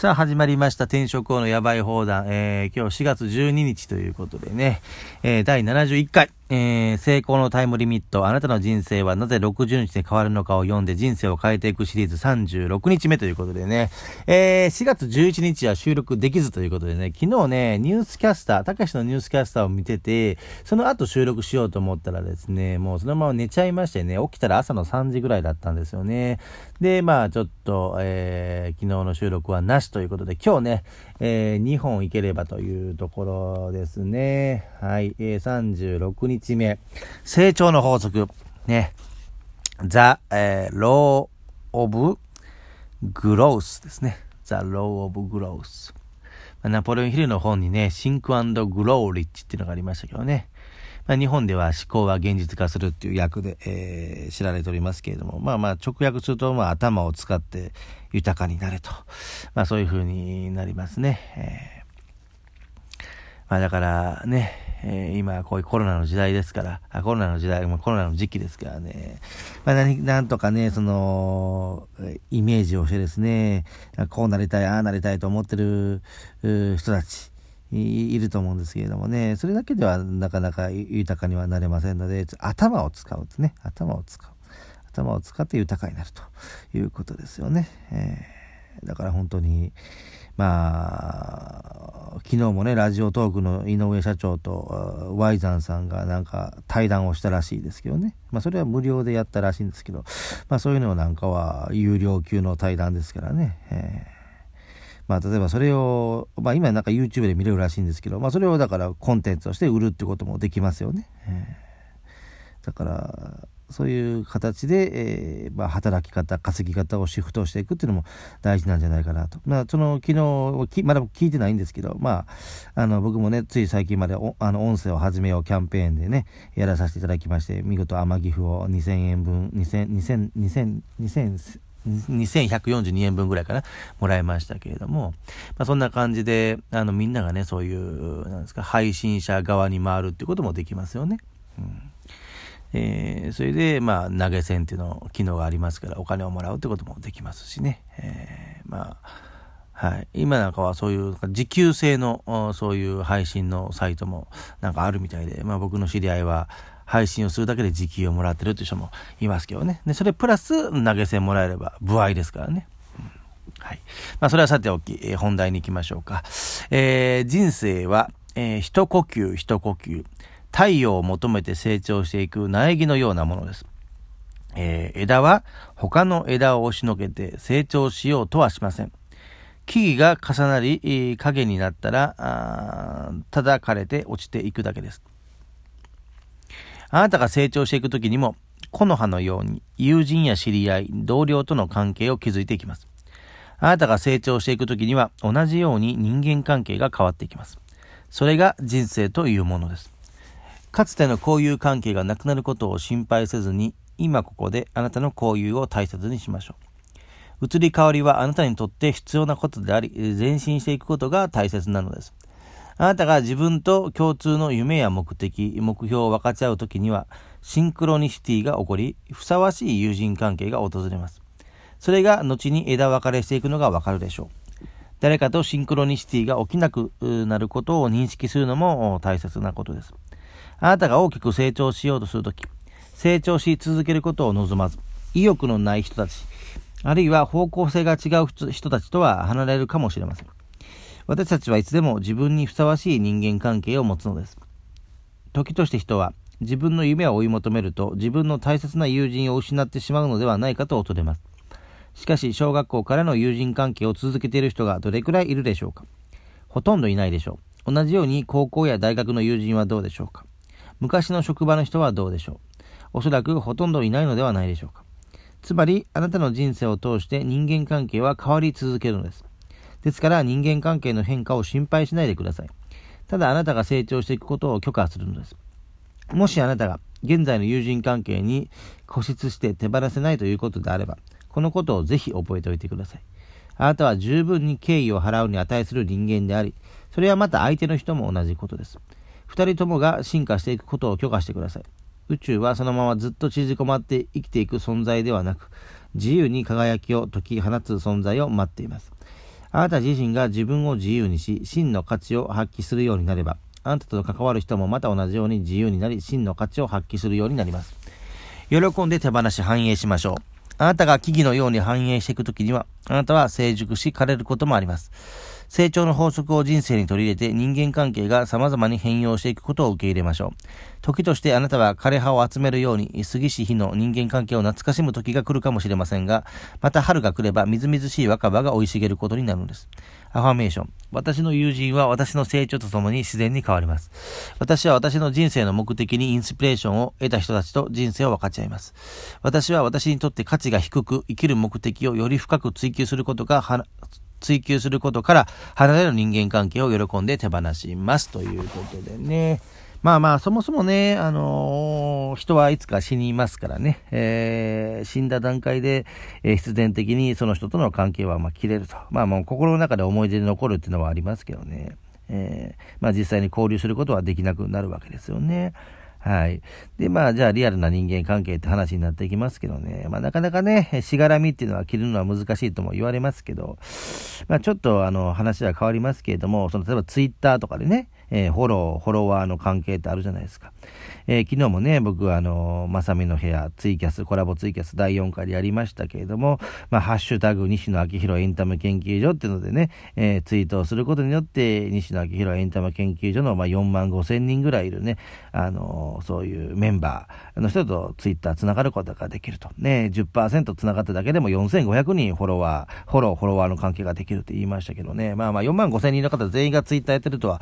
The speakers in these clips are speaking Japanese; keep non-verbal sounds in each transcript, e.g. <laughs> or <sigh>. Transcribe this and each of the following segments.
さあ始まりました転職王のやばい放談、えー、今日4月12日ということでね、えー、第71回、えー、成功のタイムリミット、あなたの人生はなぜ60日で変わるのかを読んで人生を変えていくシリーズ36日目ということでね、えー、4月11日は収録できずということでね、昨日ね、ニュースキャスター、たかしのニュースキャスターを見てて、その後収録しようと思ったらですね、もうそのまま寝ちゃいましてね、起きたら朝の3時ぐらいだったんですよね。で、まあちょっと、えー、昨日の収録はなしということで、今日ね、えー、2本いければというところですね。はい、えー、36日目。成長の法則。ね。The、えー、Law of Growth ですね。The Law of Growth。ナポレオンヒルの本にね、シンクグローリッチっていうのがありましたけどね。まあ、日本では思考は現実化するっていう訳で、えー、知られておりますけれども、まあまあ直訳すると、まあ頭を使って豊かになれと。まあそういう風になりますね。えー、まあだからね、えー、今こういうコロナの時代ですから、あコロナの時代、もコロナの時期ですからね、まあ何、なんとかね、その、イメージをしてですね、こうなりたい、ああなりたいと思ってる人たち、いると思うんですけれどもね、それだけではなかなか豊かにはなれませんので、頭を使うですね。頭を使う。頭を使って豊かになるということですよね。えー、だから本当に、まあ、昨日もね、ラジオトークの井上社長とワイザンさんがなんか対談をしたらしいですけどね。まあそれは無料でやったらしいんですけど、まあそういうのなんかは有料級の対談ですからね。えーまあ、例えばそれを、まあ、今なんか YouTube で見れるらしいんですけど、まあ、それをだからコンテンツとして売るってこともできますよね。えー、だから、そういう形で、えー、まあ、働き方、稼ぎ方をシフトしていくっていうのも大事なんじゃないかなと。まあ、その、昨日、まだ聞いてないんですけど、まあ、あの、僕もね、つい最近まであの、音声を始めようキャンペーンでね、やらさせていただきまして、見事天岐阜を2000円分、2000、2000、2000、2000、2142円分ぐらいかな、もらいましたけれども、まあ、そんな感じで、あの、みんながね、そういう、なんですか、配信者側に回るっていうこともできますよね。うんえー、それで、まあ、投げ銭っていうの、機能がありますから、お金をもらうってこともできますしね。えー、まあ、はい。今なんかはそういう、時給制の、そういう配信のサイトもなんかあるみたいで、まあ僕の知り合いは、配信をするだけで時給をもらってるという人もいますけどね。で、それプラス投げ銭もらえれば、歩合ですからね。はい。まあ、それはさておき、えー、本題に行きましょうか。えー、人生は、えー、一呼吸一呼吸、太陽を求めて成長していく苗木のようなものです。えー、枝は他の枝を押しのけて成長しようとはしません。木々が重なり、影になったら、叩かれて落ちていくだけです。あなたが成長していくときにも、木の葉のように友人や知り合い、同僚との関係を築いていきます。あなたが成長していくときには同じように人間関係が変わっていきます。それが人生というものです。かつての交友関係がなくなることを心配せずに、今ここであなたの交友を大切にしましょう。移り変わりはあなたにとって必要なことであり、前進していくことが大切なのです。あなたが自分と共通の夢や目的、目標を分かち合うときには、シンクロニシティが起こり、ふさわしい友人関係が訪れます。それが後に枝分かれしていくのがわかるでしょう。誰かとシンクロニシティが起きなくなることを認識するのも大切なことです。あなたが大きく成長しようとするとき、成長し続けることを望まず、意欲のない人たち、あるいは方向性が違う人たちとは離れるかもしれません。私たちはいつでも自分にふさわしい人間関係を持つのです。時として人は自分の夢を追い求めると自分の大切な友人を失ってしまうのではないかと恐れます。しかし小学校からの友人関係を続けている人がどれくらいいるでしょうか？ほとんどいないでしょう。同じように高校や大学の友人はどうでしょうか？昔の職場の人はどうでしょう？おそらくほとんどいないのではないでしょうか？つまり、あなたの人生を通して人間関係は変わり続けるのです。ですから人間関係の変化を心配しないでください。ただあなたが成長していくことを許可するのです。もしあなたが現在の友人関係に固執して手放せないということであれば、このことをぜひ覚えておいてください。あなたは十分に敬意を払うに値する人間であり、それはまた相手の人も同じことです。二人ともが進化していくことを許可してください。宇宙はそのままずっと縮こまって生きていく存在ではなく、自由に輝きを解き放つ存在を待っています。あなた自身が自分を自由にし、真の価値を発揮するようになれば、あなたと関わる人もまた同じように自由になり、真の価値を発揮するようになります。喜んで手放し反映しましょう。あなたが木々のように繁栄していくときには、あなたは成熟し枯れることもあります。成長の法則を人生に取り入れて人間関係が様々に変容していくことを受け入れましょう。時としてあなたは枯葉を集めるように過ぎし日の人間関係を懐かしむ時が来るかもしれませんが、また春が来ればみずみずしい若葉が生い茂ることになるのです。アファメーション。私の友人は私の成長とともに自然に変わります。私は私の人生の目的にインスピレーションを得た人たちと人生を分かち合います。私は私にとって価値が低く生きる目的をより深く追求することが追求することから離れる人間関係を喜んで手放します。ということでね。まあまあ、そもそもね、あのー、人はいつか死にますからね、えー、死んだ段階で、えー、必然的にその人との関係はまあ切れると。まあもう心の中で思い出に残るっていうのはありますけどね。えー、まあ実際に交流することはできなくなるわけですよね。はい。で、まあ、じゃあリアルな人間関係って話になっていきますけどね。まあ、なかなかね、しがらみっていうのは切るのは難しいとも言われますけど、まあ、ちょっとあの、話は変わりますけれども、その、例えばツイッターとかでね、えー、フォロー、フォロワーの関係ってあるじゃないですか。えー、昨日もね、僕はあの、まさみの部屋、ツイキャス、コラボツイキャス第4回でやりましたけれども、まあ、ハッシュタグ、西野昭弘エンタメ研究所っていうのでね、えー、ツイートをすることによって、西野昭弘エンタメ研究所の、まあ、4万5千人ぐらいいるね、あの、そういうメンバーの人とツイッター繋がることができると。ね、10%繋がっただけでも4500人フォロワー、フォロー、フォロワーの関係ができるって言いましたけどね、まあまあ4万5千人の方全員がツイッターやってるとは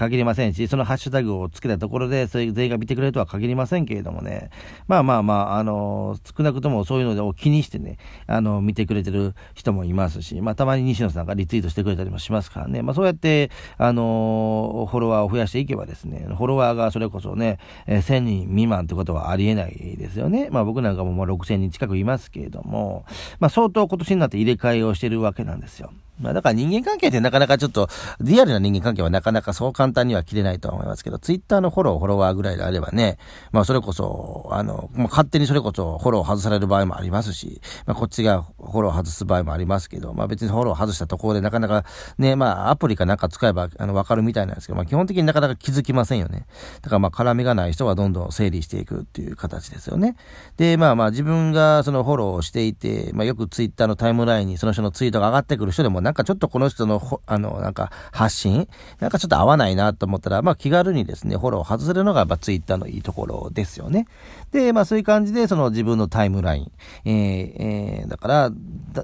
限りませんし、そのハッシュタグをつけたところで、全員が見てくれるとは限りませんけれどもね、まあまあまあ、あの、少なくともそういうのを気にしてね、あの、見てくれてる人もいますし、まあたまに西野さんがリツイートしてくれたりもしますからね、まあそうやって、あの、フォロワーを増やしていけばですね、フォロワーがそれこそね、え、1000人未満ってことはありえないですよね。まあ僕なんかももう6000人近くいますけれども、まあ相当今年になって入れ替えをしてるわけなんですよ。まあだから人間関係ってなかなかちょっと、リアルな人間関係はなかなかそう簡単には切れないとは思いますけど、ツイッターのフォロー、フォロワーぐらいであればね、まあそれこそ、あの、まあ、勝手にそれこそフォロー外される場合もありますし、まあこっちがフォロー外す場合もありますけど、まあ別にフォロー外したところでなかなかね、まあアプリかなんか使えば、あの、わかるみたいなんですけど、まあ基本的になかなか気づきませんよね。だからまあ絡みがない人はどんどん整理していくっていう形ですよね。で、まあまあ自分がそのフォローしていて、まあよくツイッターのタイムラインにその人のツイートが上がってくる人でもななんかちょっとこの人の、あの、なんか、発信なんかちょっと合わないなと思ったら、まあ気軽にですね、フォロー外せるのが、やっぱツイッターのいいところですよね。で、まあそういう感じで、その自分のタイムライン、えー、えー、だから、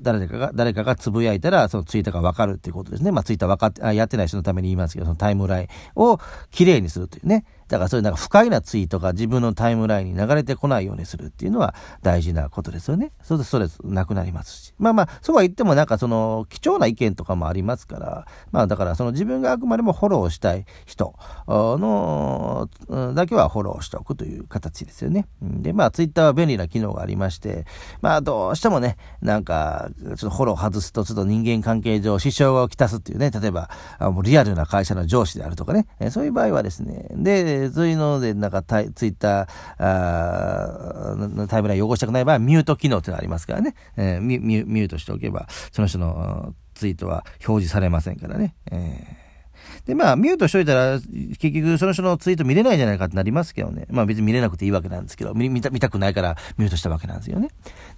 誰かが、誰かがつぶやいたら、そのツイッターがわかるっていうことですね。まあツイッターわかって、あやってない人のために言いますけど、そのタイムラインを綺麗にするというね。だからそういうなんか不快なツイートが自分のタイムラインに流れてこないようにするっていうのは大事なことですよね。そうするとストレスなくなりますし。まあまあ、そうは言ってもなんかその貴重な意見とかもありますから、まあだからその自分があくまでもフォローしたい人の、だけはフォローしておくという形ですよね。で、まあツイッターは便利な機能がありまして、まあどうしてもね、なんかちょっとフォロー外すとちょっと人間関係上支障をきたすっていうね、例えばもうリアルな会社の上司であるとかね、そういう場合はですね、で、そういうので、なんかタイ、ツイッター、あタイムライン汚したくない場合は、ミュート機能ってのありますからね。えー、ミュミュートしておけば、その人のツイートは表示されませんからね。えーで、まあ、ミュートしといたら、結局、その人のツイート見れないんじゃないかってなりますけどね。まあ別に見れなくていいわけなんですけど、見た見たくないからミュートしたわけなんですよね。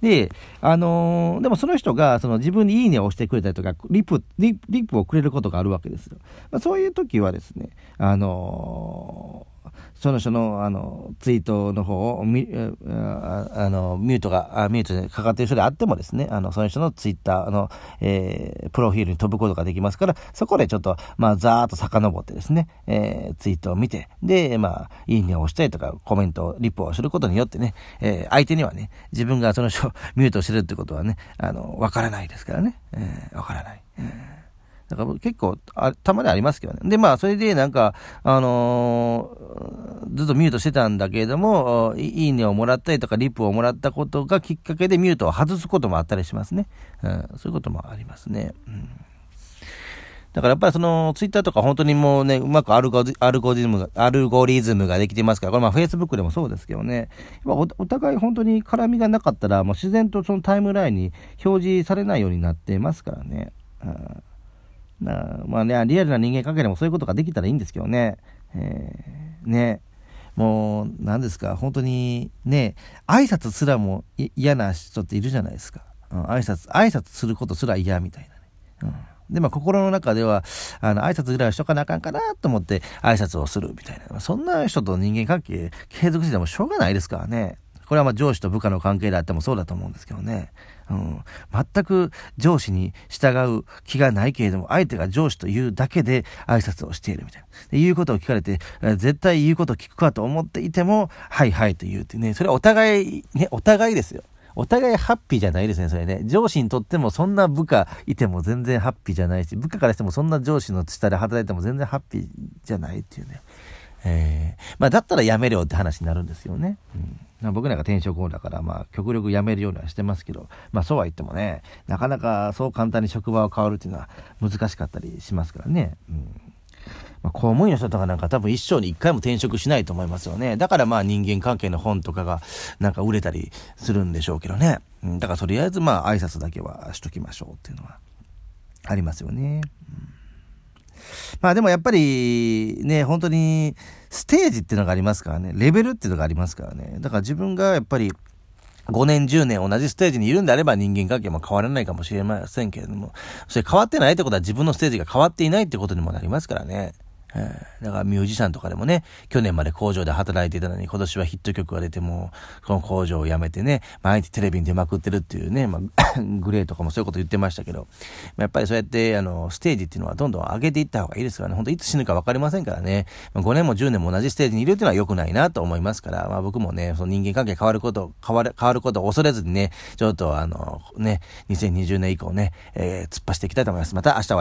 で、あのー、でもその人が、その自分にいいねを押してくれたりとか、リプ、リップをくれることがあるわけですよ。まあ、そういう時はですね、あのーその人の、あの、ツイートの方を、み、あの、ミュートが、ミュートでかかっている人であってもですね、あの、その人のツイッターの、えー、プロフィールに飛ぶことができますから、そこでちょっと、まあ、ざーっと遡ってですね、えー、ツイートを見て、で、まあ、いいねを押したりとか、コメント、リプをすることによってね、えー、相手にはね、自分がその人を <laughs> ミュートしてるってことはね、あの、わからないですからね、えー、わからない。えーだから結構あ、たまにありますけどね。で、まあ、それでなんか、あのー、ずっとミュートしてたんだけれども、いいねをもらったりとか、リップをもらったことがきっかけでミュートを外すこともあったりしますね。うん、そういうこともありますね。うんだからやっぱりそのツイッターとか本当にもうね、うまくアルゴアルゴリズムが、アルゴリズムができてますから、これまあ Facebook でもそうですけどね、やおお互い本当に絡みがなかったら、もう自然とそのタイムラインに表示されないようになってますからね。うんあまあね、リアルな人間関係でもそういうことができたらいいんですけどね。えー、ね。もう、何ですか、本当にね、挨拶すらも嫌な人っているじゃないですか。うん、挨拶、挨拶することすら嫌みたいなね。うん、で、まあ、心の中では、あの、挨拶ぐらいはしとかなあかんかなと思って挨拶をするみたいな。そんな人と人間関係継続しててもしょうがないですからね。これはまあ上司と部下の関係であってもそうだと思うんですけどね。うん。全く上司に従う気がないけれども、相手が上司というだけで挨拶をしているみたいな。で言うことを聞かれて、絶対言うことを聞くかと思っていても、はいはいと言うってね、それはお互い、ね、お互いですよ。お互いハッピーじゃないですね、それね。上司にとってもそんな部下いても全然ハッピーじゃないし、部下からしてもそんな上司の下で働いても全然ハッピーじゃないっていうね。えー、まあだったらやめろって話になるんですよね。うん、僕なんか転職後だから、まあ、極力辞めるようにはしてますけど、まあ、そうは言ってもね、なかなかそう簡単に職場を変わるっていうのは難しかったりしますからね。うんま、公務員の人とかなんか多分一生に一回も転職しないと思いますよね。だからまあ人間関係の本とかがなんか売れたりするんでしょうけどね。うん、だからとりあえずまあ挨拶だけはしときましょうっていうのはありますよね。うんまあでもやっぱりね、本当にステージっていうのがありますからね、レベルっていうのがありますからね。だから自分がやっぱり5年、10年同じステージにいるんであれば人間関係も変わらないかもしれませんけれども、それ変わってないってことは自分のステージが変わっていないってことにもなりますからね。だからミュージシャンとかでもね、去年まで工場で働いてたのに今年はヒット曲が出ても、この工場を辞めてね、毎日テレビに出まくってるっていうね、まあ、<coughs> グレーとかもそういうこと言ってましたけど、やっぱりそうやって、あの、ステージっていうのはどんどん上げていった方がいいですからね、本当いつ死ぬか分かりませんからね、まあ、5年も10年も同じステージにいるっていうのは良くないなと思いますから、まあ僕もね、その人間関係変わること、変わる、変わることを恐れずにね、ちょっとあの、ね、2020年以降ね、えー、突っ走っていきたいと思います。また明日は